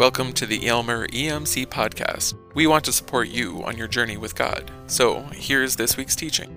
Welcome to the Aylmer EMC podcast. We want to support you on your journey with God. So, here's this week's teaching.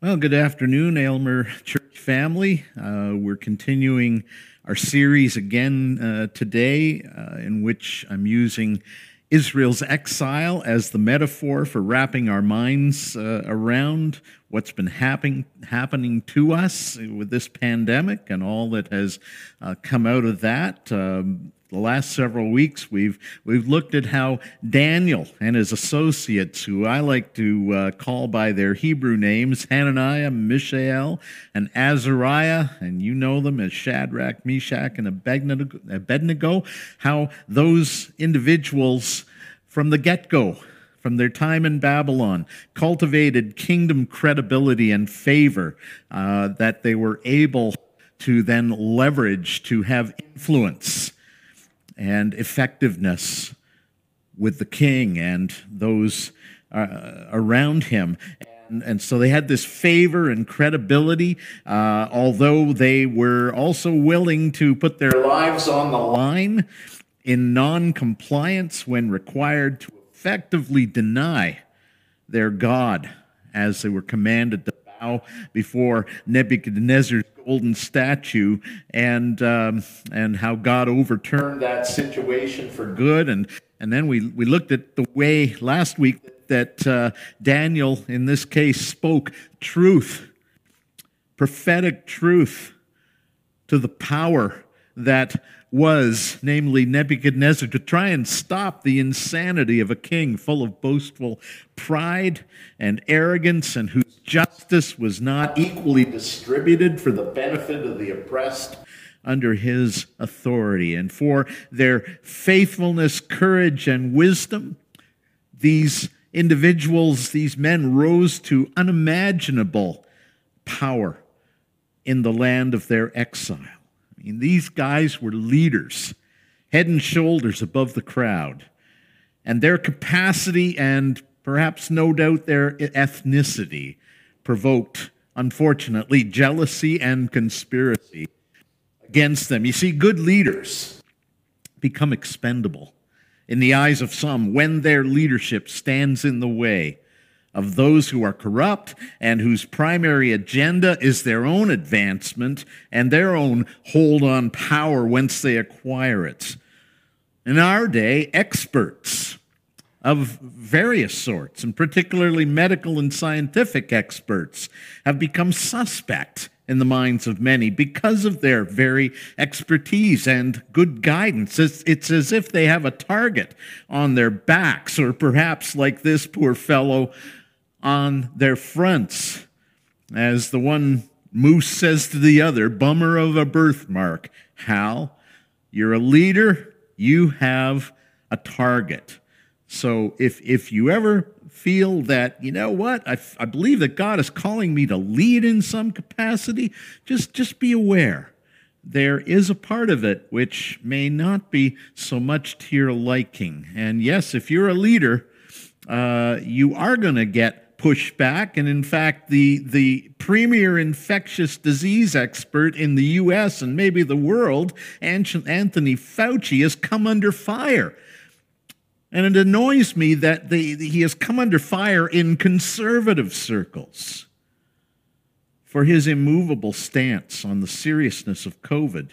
Well, good afternoon, Aylmer Church family. Uh, we're continuing our series again uh, today, uh, in which I'm using Israel's exile as the metaphor for wrapping our minds uh, around what's been happen- happening to us with this pandemic and all that has uh, come out of that. Um, the last several weeks, we've we've looked at how Daniel and his associates, who I like to uh, call by their Hebrew names, Hananiah, Mishael, and Azariah, and you know them as Shadrach, Meshach, and Abednego, how those individuals from the get-go from their time in Babylon, cultivated kingdom credibility and favor uh, that they were able to then leverage to have influence and effectiveness with the king and those uh, around him. And, and, so they had this favor and credibility, uh, although they were also willing to put their lives on the line in non compliance when required to effectively deny their God as they were commanded to bow before Nebuchadnezzar's golden statue and um, and how God overturned that situation for good. And and then we we looked at the way last week that uh, Daniel in this case spoke truth prophetic truth to the power that was, namely Nebuchadnezzar, to try and stop the insanity of a king full of boastful pride and arrogance and whose justice was not equally distributed for the benefit of the oppressed under his authority. And for their faithfulness, courage, and wisdom, these individuals, these men rose to unimaginable power in the land of their exile. Mean, these guys were leaders, head and shoulders above the crowd. And their capacity and perhaps no doubt their ethnicity provoked, unfortunately, jealousy and conspiracy against them. You see, good leaders become expendable in the eyes of some when their leadership stands in the way of those who are corrupt and whose primary agenda is their own advancement and their own hold on power whence they acquire it. In our day, experts of various sorts, and particularly medical and scientific experts, have become suspect in the minds of many because of their very expertise and good guidance. It's, it's, as if they have a target on their backs, or perhaps like this poor fellow on their fronts. As the one moose says to the other, bummer of a birthmark. Hal, you're a leader, you have a target. So if, if you ever feel that, you know what, I, I believe that God is calling me to lead in some capacity, just, just be aware. There is a part of it which may not be so much to your liking. And yes, if you're a leader, uh, you are going to get pushback. And in fact, the, the premier infectious disease expert in the US and maybe the world, Anthony Fauci, has come under fire and it annoys me that the, he has come under fire in conservative circles for his immovable stance on the seriousness of COVID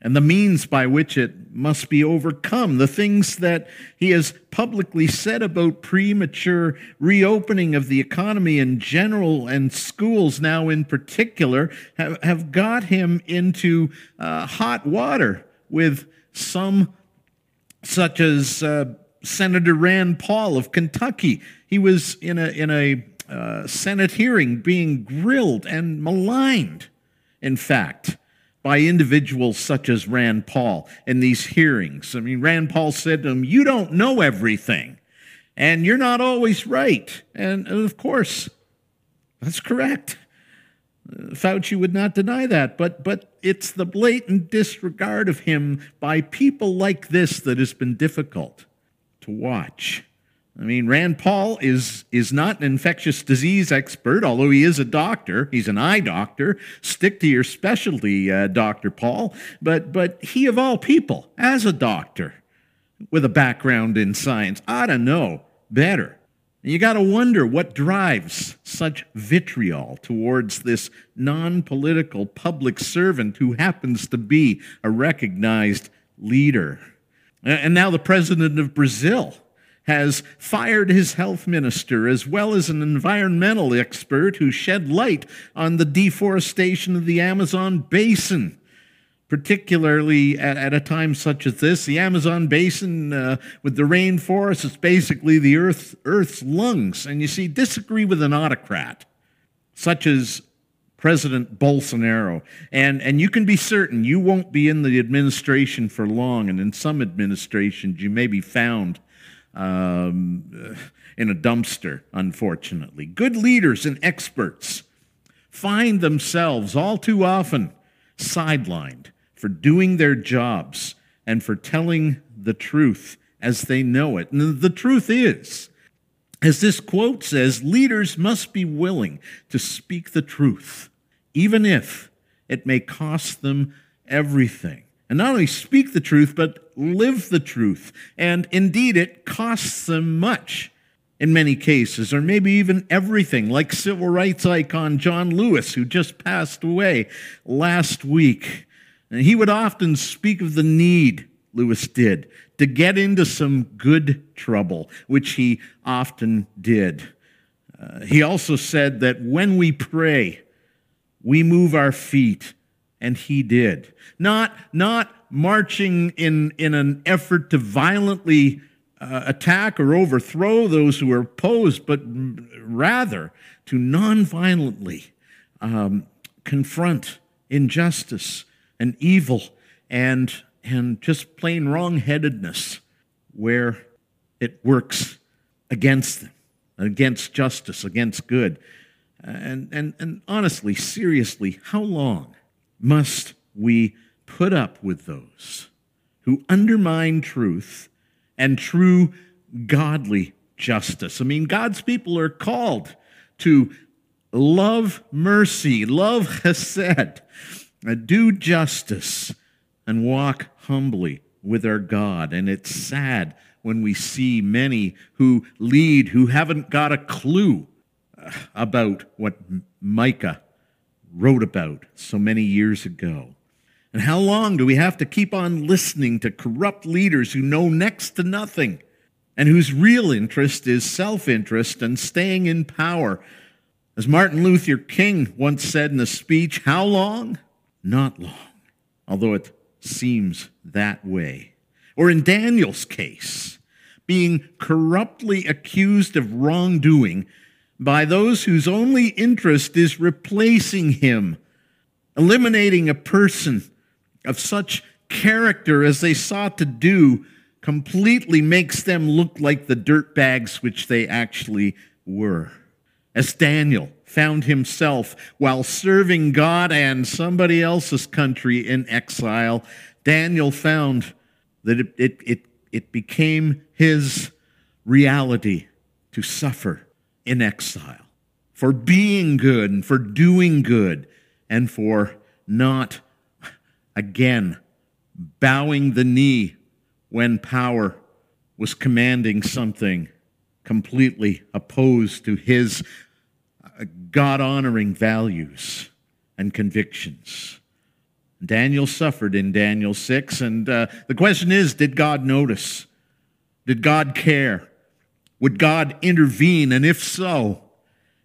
and the means by which it must be overcome. The things that he has publicly said about premature reopening of the economy in general and schools now in particular have, have got him into uh, hot water with some such as uh, Senator Rand Paul of Kentucky. He was in a, in a uh, Senate hearing being grilled and maligned, in fact, by individuals such as Rand Paul in these hearings. I mean, Rand Paul said to him, You don't know everything, and you're not always right. And of course, that's correct. Fauci would not deny that, but, but it's the blatant disregard of him by people like this that has been difficult to watch. I mean, Rand Paul is, is not an infectious disease expert, although he is a doctor. He's an eye doctor. Stick to your specialty, uh, Dr. Paul. But, but he, of all people, as a doctor with a background in science, ought to know better. You got to wonder what drives such vitriol towards this non political public servant who happens to be a recognized leader. And now the president of Brazil has fired his health minister as well as an environmental expert who shed light on the deforestation of the Amazon basin. Particularly at, a time such as this, the Amazon basin uh, with the rainforest is basically the Earth, Earth's lungs. And you see, disagree with an autocrat such as President Bolsonaro. And, and you can be certain you won't be in the administration for long. And in some administrations, you may be found um, in a dumpster, unfortunately. Good leaders and experts find themselves all too often sidelined for doing their jobs and for telling the truth as they know it. And the truth is, as this quote says, leaders must be willing to speak the truth, even if it may cost them everything and not only speak the truth, but live the truth. And indeed, it costs them much in many cases, or maybe even everything, like civil rights icon John Lewis, who just passed away last week. And he would often speak of the need, Lewis did, to get into some good trouble, which he often did. Uh, he also said that when we pray, we move our feet and he did. Not, not marching in, in an effort to violently uh, attack or overthrow those who are opposed, but rather to nonviolently um, confront injustice and evil and, and just plain wrongheadedness where it works against them, against justice, against good. And, and, and honestly, seriously, how long must we put up with those who undermine truth and true godly justice? I mean, God's people are called to love mercy, love chesed, uh, do justice, and walk humbly with our God. And it's sad when we see many who lead who haven't got a clue uh, about what Micah wrote about so many years ago. And how long do we have to keep on listening to corrupt leaders who know next to nothing and whose real interest is self interest and staying in power? As Martin Luther King once said in a speech, how long? Not long, although it seems that way. Or in Daniel's case, being corruptly accused of wrongdoing by those whose only interest is replacing him, eliminating a person of such character as they sought to do completely makes them look like the dirtbags which they actually were. As Daniel found himself while serving God and somebody else's country in exile, Daniel found that it, it, it, it became his reality to suffer in exile, for being good and for doing good, and for not, again, bowing the knee when power was commanding something completely opposed to his uh, God honoring values and convictions. Daniel suffered in Daniel 6, and uh, the question is did God notice? Did God care? Would God intervene? And if so,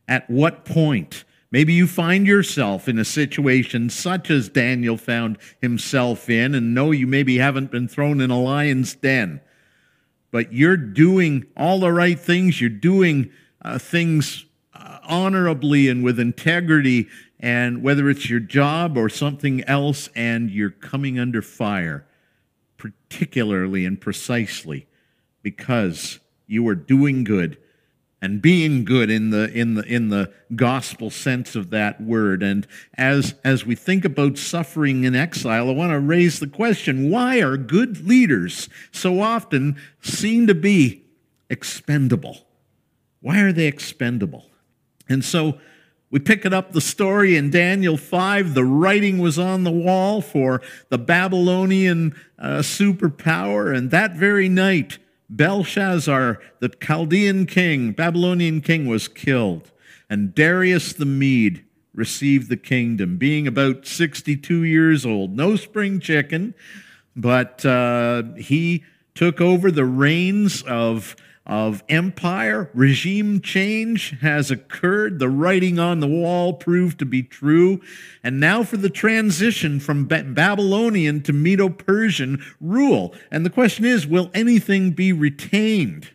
at what point? Maybe you find yourself in a situation such as Daniel found himself in, and know you maybe haven't been thrown in a lion's den, but you're doing all the right things. You're doing uh, things uh, honorably and with integrity, and whether it's your job or something else, and you're coming under fire, particularly and precisely because you are doing good and being good in the in the in the gospel sense of that word and as as we think about suffering in exile i want to raise the question why are good leaders so often seen to be expendable? Why are they expendable? And so we pick it up the story in Daniel 5. The writing was on the wall for the Babylonian uh, superpower. And that very night, Belshazzar, the Chaldean king, Babylonian king, was killed. And Darius the Mede received the kingdom, being about 62 years old. No spring chicken, but uh, he took over the reins of, of empire. Regime change has occurred. The writing on the wall proved to be true. And now for the transition from Babylonian to Medo Persian rule. And the question is will anything be retained?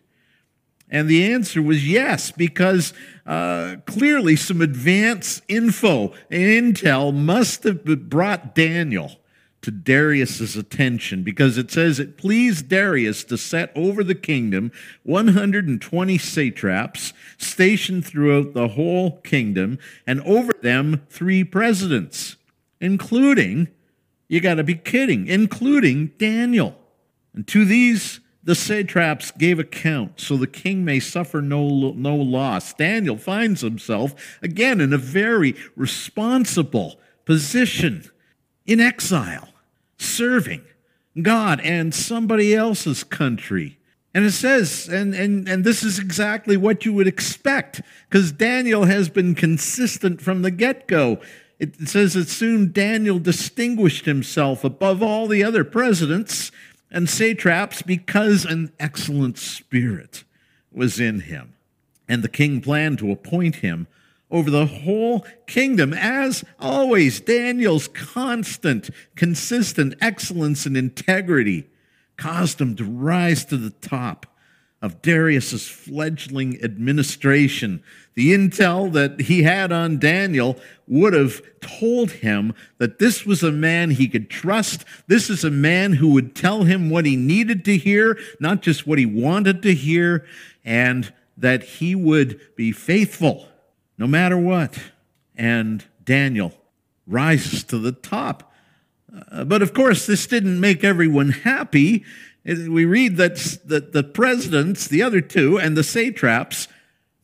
And the answer was yes, because uh, clearly some advance info and intel must have brought Daniel to Darius's attention because it says it pleased Darius to set over the kingdom 120 satraps stationed throughout the whole kingdom and over them three presidents including you got to be kidding including Daniel and to these the satraps gave account so the king may suffer no, no loss. Daniel finds himself again in a very responsible position in exile, serving God and somebody else's country. And it says, and, and, and this is exactly what you would expect, because Daniel has been consistent from the get go. It says that soon Daniel distinguished himself above all the other presidents and satraps because an excellent spirit was in him. And the king planned to appoint him over the whole kingdom. As always, Daniel's constant, consistent excellence and integrity caused him to rise to the top of Darius's fledgling administration. The intel that he had on Daniel would have told him that this was a man he could trust. This is a man who would tell him what he needed to hear, not just what he wanted to hear, and that he would be faithful no matter what. And Daniel rises to the top. Uh, but of course, this didn't make everyone happy we read that, that the presidents, the other two, and the satraps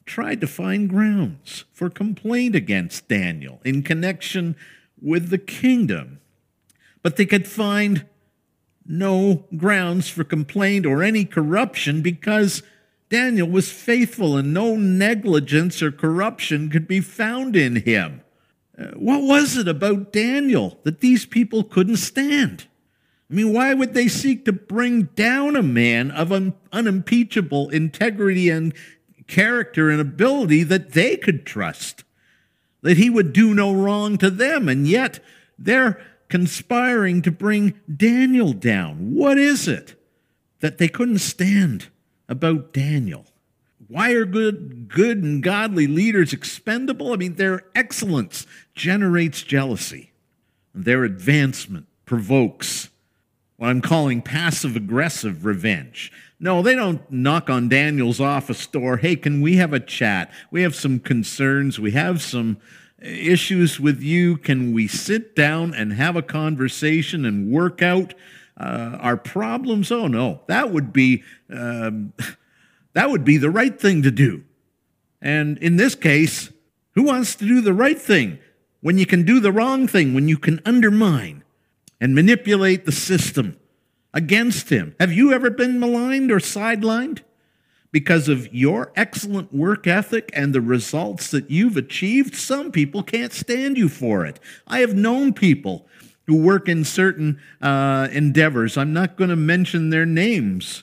tried to find grounds for complaint against Daniel in connection with the kingdom. But they could find no grounds for complaint or any corruption because Daniel was faithful and no negligence or corruption could be found in him. Uh, what was it about Daniel that these people couldn't stand? I mean, why would they seek to bring down a man of un- unimpeachable integrity and character and ability that they could trust? That he would do no wrong to them, and yet they're conspiring to bring Daniel down. What is it that they couldn't stand about Daniel? Why are good, good and godly leaders expendable? I mean, their excellence generates jealousy. Their advancement provokes what I'm calling passive aggressive revenge. No, they don't knock on Daniel's office door. Hey, can we have a chat? We have some concerns. We have some issues with you. Can we sit down and have a conversation and work out uh, our problems? Oh no, that would be um, that would be the right thing to do. And in this case, who wants to do the right thing when you can do the wrong thing? When you can undermine? and manipulate the system against him. Have you ever been maligned or sidelined? Because of your excellent work ethic and the results that you've achieved, some people can't stand you for it. I have known people who work in certain uh, endeavors. I'm not going to mention their names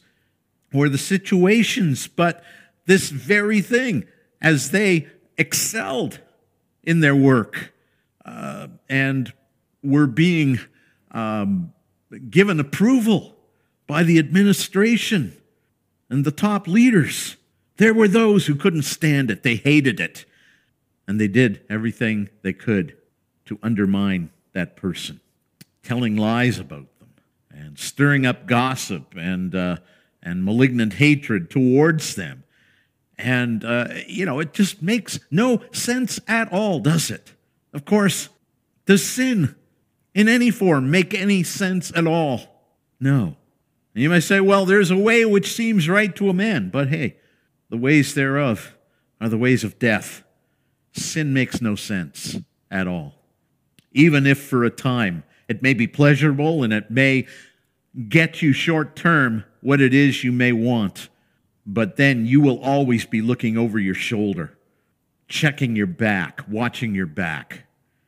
or the situations, but this very thing, as they excelled in their work uh, and were being um, given approval by the administration and the top leaders. There were those who couldn't stand it, they hated it, and they did everything they could to undermine that person, telling lies about them and stirring up gossip and, uh, and malignant hatred towards them. And, uh, you know, it just makes no sense at all, does it? Of course, does sin in any form make any sense at all? No. And you may say, well, there's a way which seems right to a man, but hey, the ways thereof are the ways of death. Sin makes no sense at all. Even if for a time it may be pleasurable and it may get you short term what it is you may want, but then you will always be looking over your shoulder, checking your back, watching your back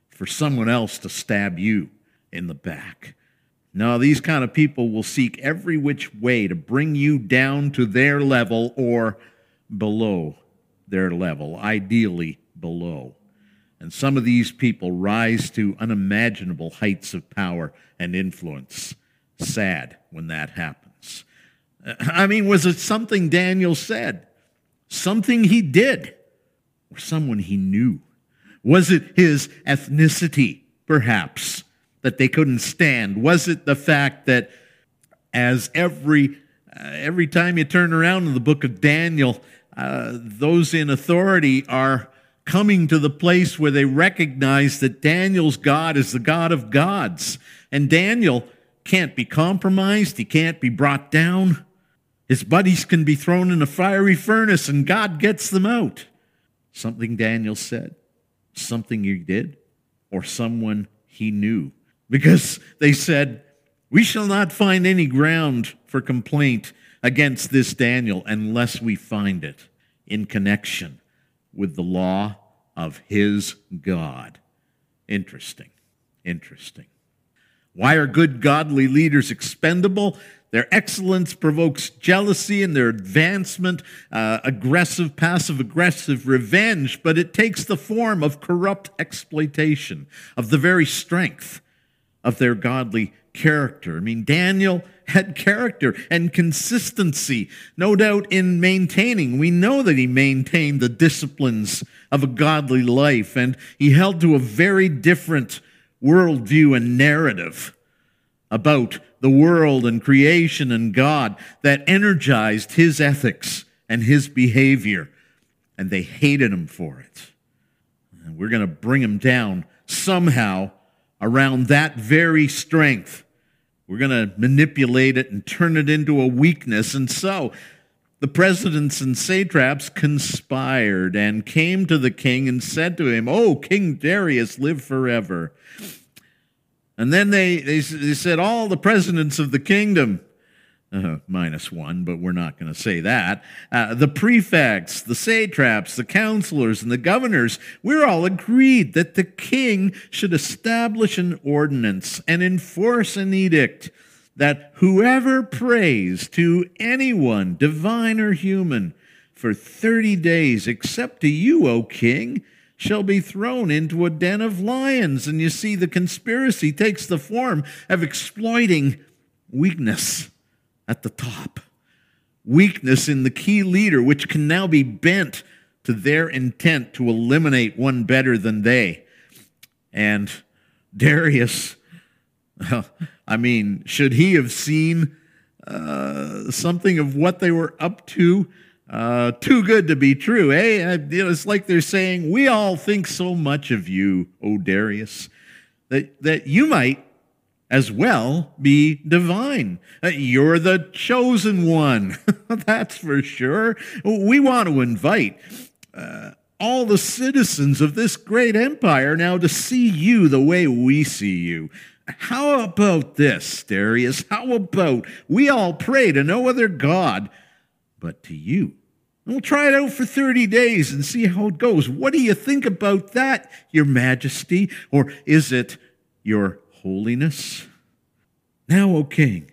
for someone else to stab you in the back. No, these kind of people will seek every which way to bring you down to their level or below their level, ideally below. And some of these people rise to unimaginable heights of power and influence. Sad when that happens. I mean, was it something Daniel said? Something he did? Or someone he knew? Was it his ethnicity, perhaps, that they couldn't stand? Was it the fact that as every uh, every time you turn around in the book of Daniel, uh, those in authority are coming to the place where they recognize that Daniel's God is the God of gods. And Daniel can't be compromised, he can't be brought down. His buddies can be thrown in a fiery furnace, and God gets them out. Something Daniel said, something he did, or someone he knew. Because they said, We shall not find any ground for complaint against this Daniel unless we find it in connection with the law of his God. Interesting. Interesting. Why are good godly leaders expendable? Their excellence provokes jealousy and their advancement, uh, aggressive, passive aggressive revenge, but it takes the form of corrupt exploitation of the very strength of their godly character. I mean, Daniel had character and consistency, no doubt in maintaining. We know that he maintained the disciplines of a godly life, and he held to a very different worldview and narrative about the world and creation and God that energized his ethics and his behavior, and they hated him for it. And we're going to bring him down somehow around that very strength. We're going to manipulate it and turn it into a weakness. And so the presidents and satraps conspired and came to the king and said to him, Oh, King Darius, live forever. And then they, they, they said, All the presidents of the kingdom, uh, minus one, but we're not going to say that. Uh, the prefects, the satraps, the counselors, and the governors, we're all agreed that the king should establish an ordinance and enforce an edict that whoever prays to anyone, divine or human, for 30 days, except to you, O king, shall be thrown into a den of lions. And you see, the conspiracy takes the form of exploiting weakness at the top, weakness in the key leader, which can now be bent to their intent to eliminate one better than they. And Darius, I mean, should he have seen uh, something of what they were up to? Uh, too good to be true, eh? It's like they're saying, We all think so much of you, O Darius, that, that you might as well be divine. Uh, you're the chosen one, that's for sure. We want to invite uh, all the citizens of this great empire now to see you the way we see you. How about this, Darius? How about we all pray to no other God but to you? And We'll try it out for 30 days and see how it goes. What do you think about that, Your Majesty? Or is it Your Holiness? Now, O King,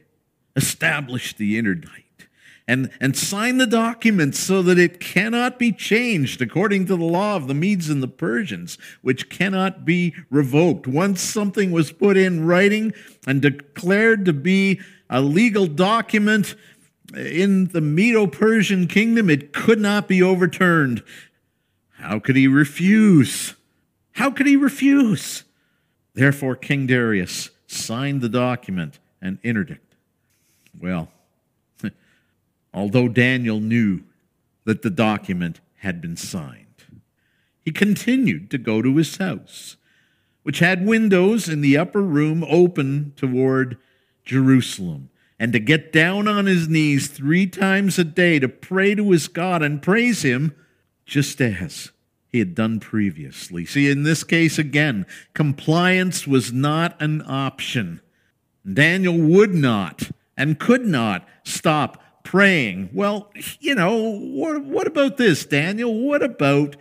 establish the interdict and, and sign the document so that it cannot be changed according to the law of the Medes and the Persians, which cannot be revoked. Once something was put in writing and declared to be a legal document, in the Medo Persian kingdom, it could not be overturned. How could he refuse? How could he refuse? Therefore, King Darius signed the document and interdict. Well, although Daniel knew that the document had been signed, he continued to go to his house, which had windows in the upper room open toward Jerusalem and to get down on his knees three times a day to pray to his God and praise him just as he had done previously. See, in this case, again, compliance was not an option. Daniel would not and could not stop praying. Well, you know, what, what about this, Daniel? What about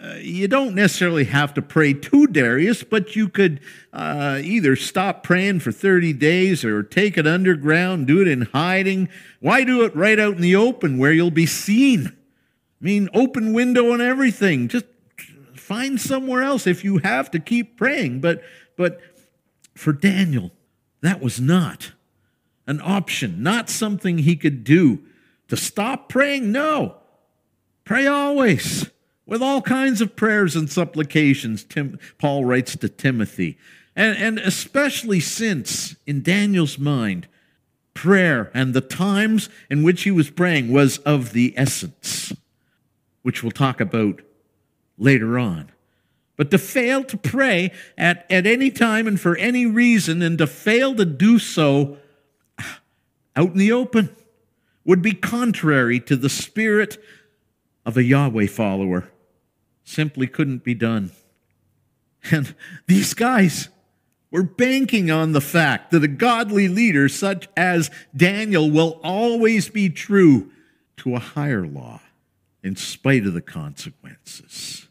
uh, you don't necessarily have to pray to Darius, but you could uh, either stop praying for 30 days or take it underground, do it in hiding. Why do it right out in the open where you'll be seen? I mean, open window and everything. Just find somewhere else if you have to keep praying. But, but for Daniel, that was not an option, not something he could do. To stop praying? No. Pray always with all kinds of prayers and supplications, Tim, Paul writes to Timothy. And, and especially since, in Daniel's mind, prayer and the times in which he was praying was of the essence, which we'll talk about later on. But to fail to pray at, at any time and for any reason, and to fail to do so ah, out in the open, would be contrary to the spirit of a Yahweh follower simply couldn't be done. And these guys were banking on the fact that a godly leader such as Daniel will always be true to a higher law in spite of the consequences.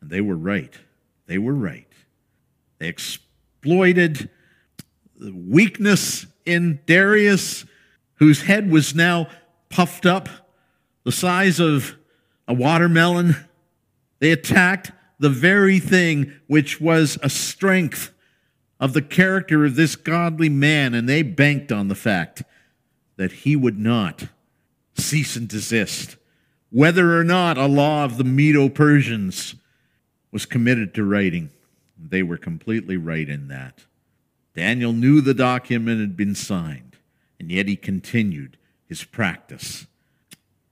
And they were right. They were right. They exploited the weakness in Darius, whose head was now puffed up the size of a watermelon they attacked the very thing which was a strength of the character of this godly man, and they banked on the fact that he would not cease and desist, whether or not a law of the Medo Persians was committed to writing. They were completely right in that. Daniel knew the document had been signed, and yet he continued his practice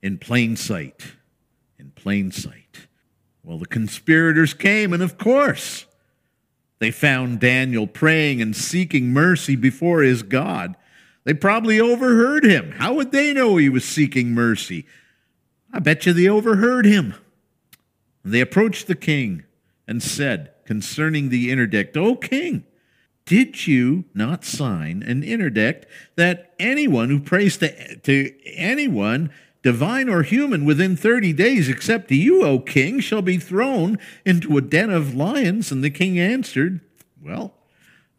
in plain sight. In plain sight. Well, the conspirators came, and of course, they found Daniel praying and seeking mercy before his God. They probably overheard him. How would they know he was seeking mercy? I bet you they overheard him. They approached the king and said concerning the interdict, O king, did you not sign an interdict that anyone who prays to, to anyone divine or human, within 30 days, except you, O king, shall be thrown into a den of lions. And the king answered, Well,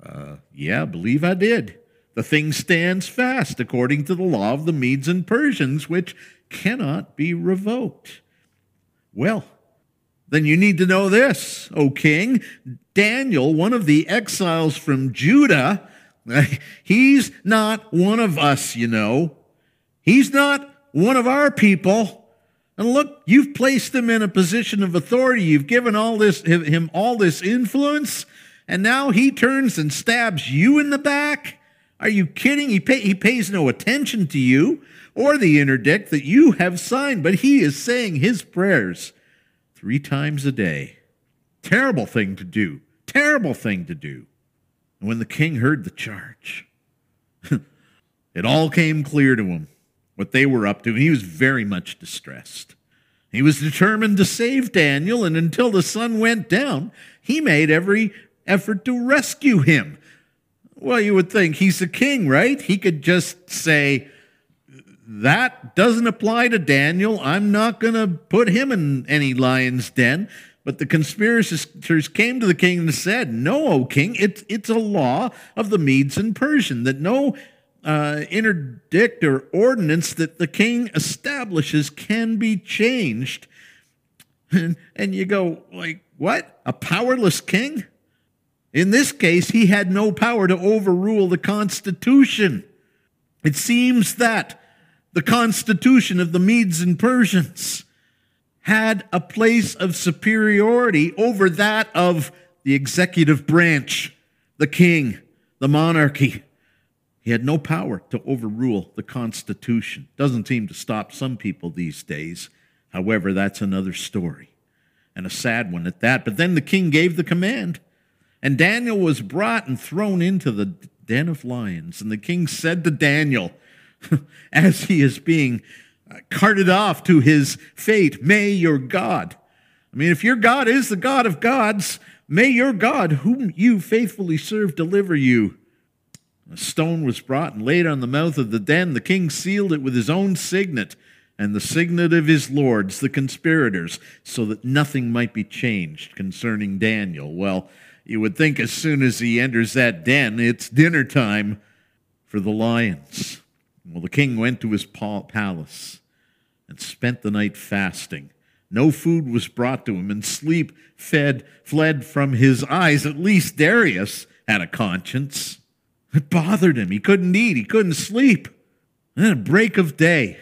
uh, yeah, believe I did. The thing stands fast according to the law of the Medes and Persians, which cannot be revoked. Well, then you need to know this, O king. Daniel, one of the exiles from Judah, he's not one of us, you know. He's not one of our people. And look, you've placed him in a position of authority. You've given all this him all this influence, and now he turns and stabs you in the back. Are you kidding? He, pay, he pays no attention to you or the interdict that you have signed, but he is saying his prayers three times a day. Terrible thing to do. Terrible thing to do. And when the king heard the charge, it all came clear to him what they were up to, and he was very much distressed. He was determined to save Daniel, and until the sun went down, he made every effort to rescue him. Well, you would think he's the king, right? He could just say, That doesn't apply to Daniel. I'm not going to put him in any lion's den. But the conspirators came to the king and said, No, O king, it's, it's a law of the Medes and Persian that no uh, interdict or ordinance that the king establishes can be changed. And, and you go, like, what? A powerless king? In this case, he had no power to overrule the Constitution. It seems that the Constitution of the Medes and Persians had a place of superiority over that of the executive branch, the king, the monarchy. He had no power to overrule the Constitution. Doesn't seem to stop some people these days. However, that's another story, and a sad one at that. But then the king gave the command, and Daniel was brought and thrown into the den of lions. And the king said to Daniel, as he is being uh, carted off to his fate, May your God, I mean, if your God is the God of gods, may your God, whom you faithfully serve, deliver you. A stone was brought and laid on the mouth of the den. The king sealed it with his own signet and the signet of his lords, the conspirators, so that nothing might be changed concerning Daniel. Well, you would think as soon as he enters that den, it's dinner time for the lions. Well, the king went to his palace and spent the night fasting. No food was brought to him, and sleep fed, fled from his eyes. At least Darius had a conscience. It bothered him. He couldn't eat, he couldn't sleep. And at break of day,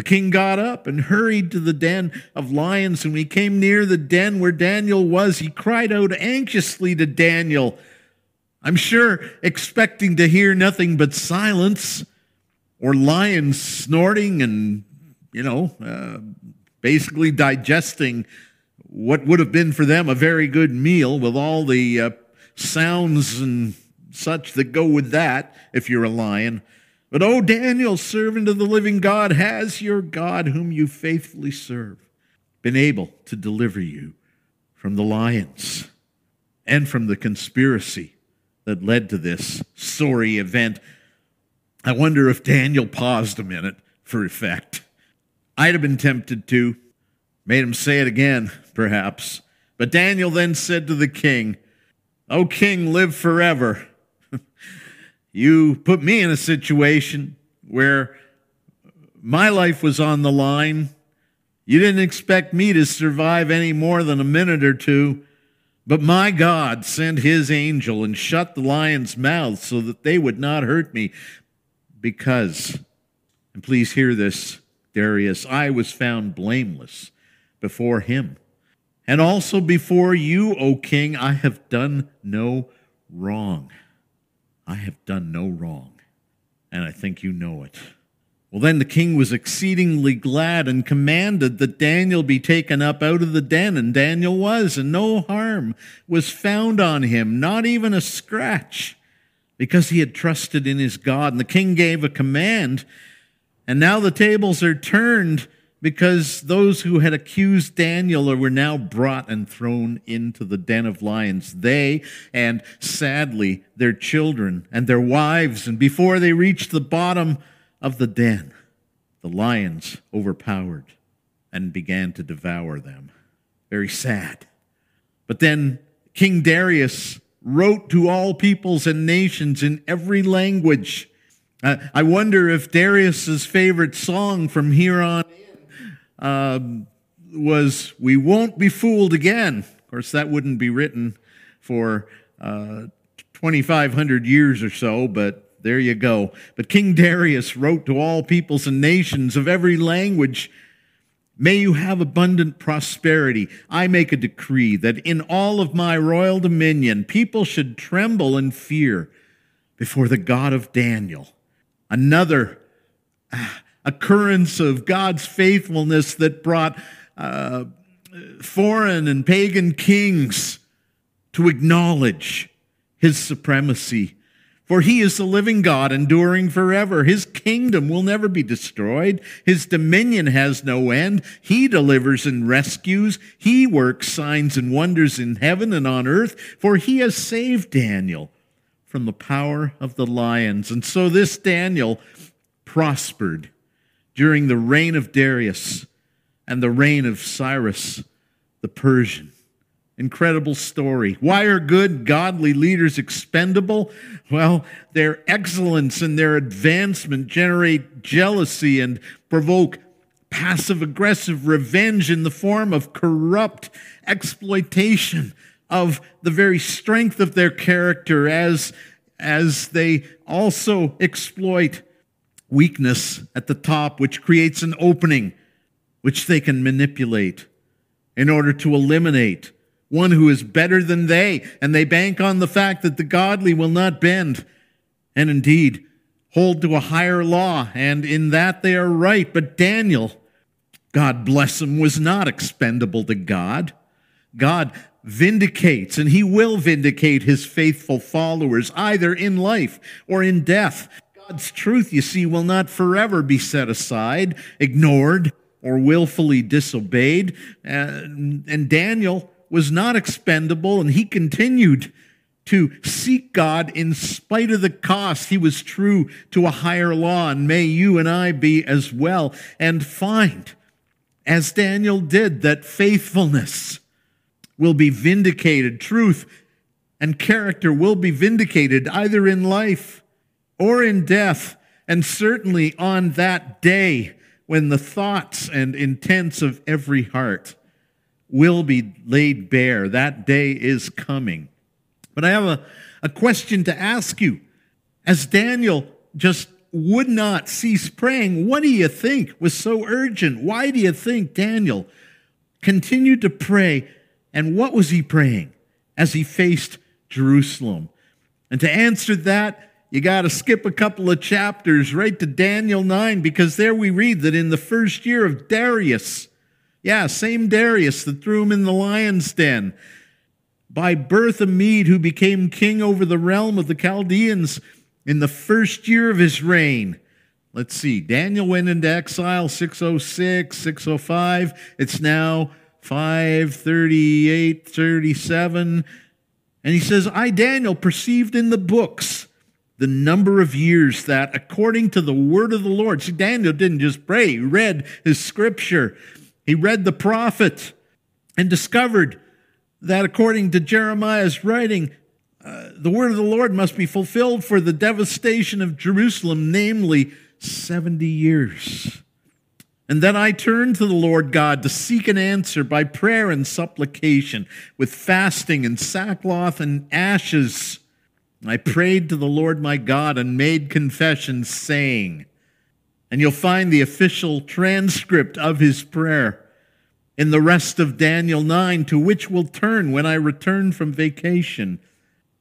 the king got up and hurried to the den of lions, and when he came near the den where Daniel was, he cried out anxiously to Daniel. I'm sure expecting to hear nothing but silence or lions snorting and, you know, uh, basically digesting what would have been for them a very good meal with all the uh, sounds and such that go with that if you're a lion. But, O Daniel, servant of the living God, has your God, whom you faithfully serve, been able to deliver you from the lions and from the conspiracy that led to this sorry event? I wonder if Daniel paused a minute for effect. I'd have been tempted to, made him say it again, perhaps. But Daniel then said to the king, O king, live forever. You put me in a situation where my life was on the line. You didn't expect me to survive any more than a minute or two. But my God sent his angel and shut the lions' mouths so that they would not hurt me. Because, and please hear this, Darius, I was found blameless before him. And also before you, O king, I have done no wrong. I have done no wrong, and I think you know it. Well, then the king was exceedingly glad and commanded that Daniel be taken up out of the den, and Daniel was, and no harm was found on him, not even a scratch, because he had trusted in his God. And the king gave a command, and now the tables are turned because those who had accused Daniel were now brought and thrown into the den of lions. They, and sadly, their children and their wives, and before they reached the bottom of the den, the lions overpowered and began to devour them. Very sad. But then King Darius wrote to all peoples and nations in every language. I wonder if Darius's favorite song from here on um, was We Won't Be Fooled Again. Of course, that wouldn't be written for uh, 2,500 years or so, but there you go. But King Darius wrote to all peoples and nations of every language May you have abundant prosperity. I make a decree that in all of my royal dominion, people should tremble and fear before the God of Daniel. Another. Ah, occurrence of God's faithfulness that brought uh, foreign and pagan kings to acknowledge his supremacy. For he is the living God, enduring forever. His kingdom will never be destroyed. His dominion has no end. He delivers and rescues. He works signs and wonders in heaven and on earth. For he has saved Daniel from the power of the lions. And so this Daniel prospered during the reign of Darius and the reign of Cyrus the Persian. Incredible story. Why are good, godly leaders expendable? Well, their excellence and their advancement generate jealousy and provoke passive aggressive revenge in the form of corrupt exploitation of the very strength of their character as, as they also exploit weakness at the top, which creates an opening which they can manipulate in order to eliminate one who is better than they. And they bank on the fact that the godly will not bend and indeed hold to a higher law. And in that they are right. But Daniel, God bless him, was not expendable to God. God vindicates and he will vindicate his faithful followers either in life or in death. God's truth, you see, will not forever be set aside, ignored, or willfully disobeyed. And, and Daniel was not expendable and he continued to seek God in spite of the cost. He was true to a higher law, and may you and I be as well, and find, as Daniel did, that faithfulness will be vindicated, truth and character will be vindicated either in life or in death, and certainly on that day when the thoughts and intents of every heart will be laid bare. That day is coming. But I have a, a question to ask you. As Daniel just would not cease praying, what do you think was so urgent? Why do you think Daniel continued to pray? And what was he praying as he faced Jerusalem? And to answer that, you got to skip a couple of chapters right to Daniel 9 because there we read that in the first year of Darius, yeah, same Darius that threw him in the lion's den, by birth a Mede who became king over the realm of the Chaldeans in the first year of his reign. Let's see, Daniel went into exile 606, 605. It's now 538, 37. And he says, I, Daniel, perceived in the books the number of years that, according to the word of the Lord, see, Daniel didn't just pray, he read his scripture, he read the prophet and discovered that according to Jeremiah's writing, uh, the word of the Lord must be fulfilled for the devastation of Jerusalem, namely 70 years. And then I turned to the Lord God to seek an answer by prayer and supplication, with fasting and sackcloth and ashes. I prayed to the Lord my God and made confession, saying, and you'll find the official transcript of his prayer in the rest of Daniel 9, to which we'll turn when I return from vacation.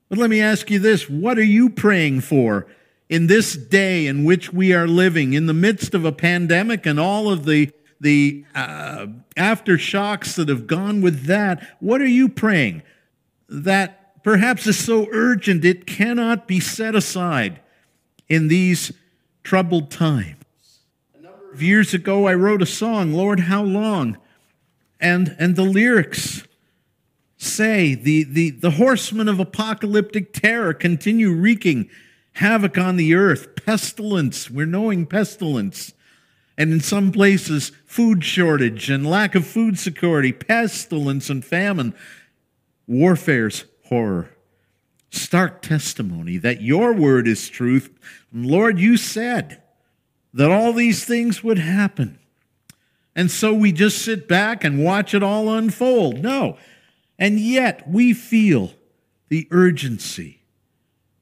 But let me ask you this what are you praying for in this day in which we are living, in the midst of a pandemic and all of the, the uh, aftershocks that have gone with that? What are you praying that perhaps is so urgent it cannot be set aside in these troubled times? A number of years ago, I wrote a song, Lord, How Long? and, and the lyrics say the, the, the horsemen of apocalyptic terror continue wreaking havoc on the earth, pestilence, we're knowing pestilence, and in some places, food shortage and lack of food security, pestilence and famine, warfare's horror. Stark testimony that your word is truth. Lord, you said that all these things would happen. And so we just sit back and watch it all unfold. No. And yet we feel the urgency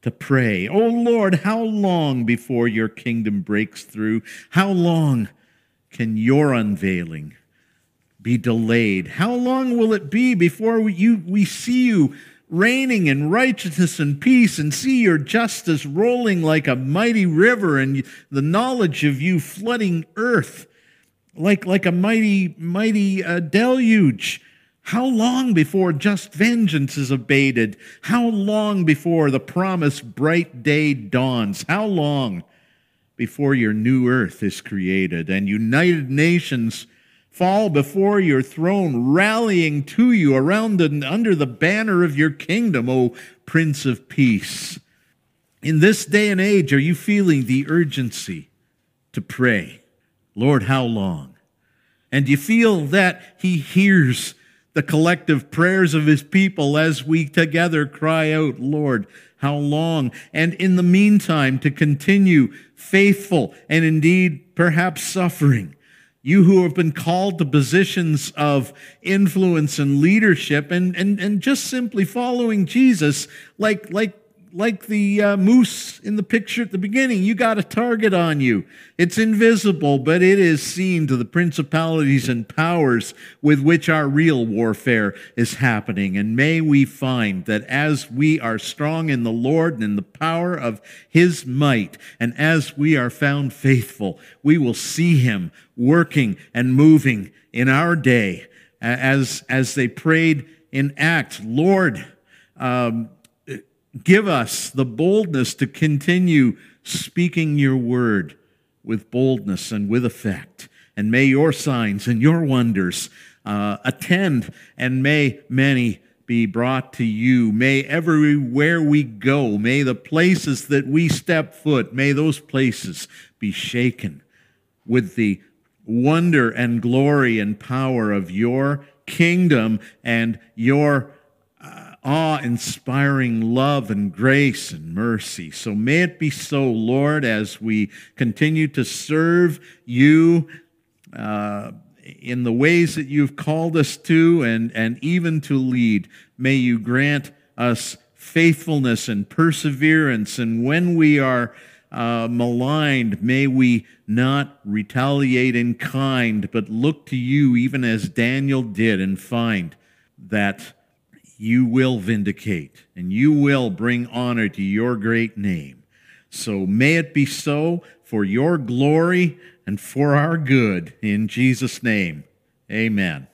to pray. Oh Lord, how long before your kingdom breaks through? How long can your unveiling be delayed? How long will it be before we, you, we see you reigning in righteousness and peace and see your justice rolling like a mighty river and the knowledge of you flooding earth? like, like a mighty, mighty uh, deluge. How long before just vengeance is abated? How long before the promised bright day dawns? How long before your new earth is created and united nations fall before your throne, rallying to you around and under the banner of your kingdom, O Prince of Peace? In this day and age, are you feeling the urgency to pray? Lord, how long? And do you feel that He hears the collective prayers of His people as we together cry out, Lord, how long? And in the meantime, to continue faithful and indeed perhaps suffering. You who have been called to positions of influence and leadership and, and, and just simply following Jesus, like, like like the uh, moose in the picture at the beginning, you got a target on you. It's invisible, but it is seen to the principalities and powers with which our real warfare is happening. And may we find that as we are strong in the Lord and in the power of his might, and as we are found faithful, we will see him working and moving in our day as, as they prayed in act. Lord, um, give us the boldness to continue speaking your word with boldness and with effect. And may your signs and your wonders uh, attend, and may many be brought to you. May everywhere we go, may the places that we step foot, may those places be shaken with the wonder and glory and power of your kingdom and your awe inspiring love and grace and mercy. So may it be so, Lord, as we continue to serve you. Uh, in the ways that you've called us to and, and even to lead. May you grant us faithfulness and perseverance. And when we are uh, maligned, may we not retaliate in kind, but look to you, even as Daniel did, and find that you will vindicate and you will bring honor to your great name. So may it be so for your glory and for our good. In Jesus' name, amen.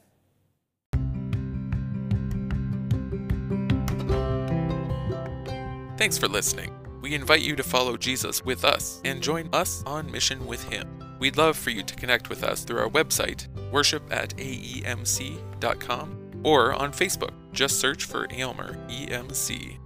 Thanks for listening. We invite you to follow Jesus with us and join us on mission with Him. We'd love for you to connect with us through our website, worship at aemc.com, or on Facebook. Just search for Aylmer EMC.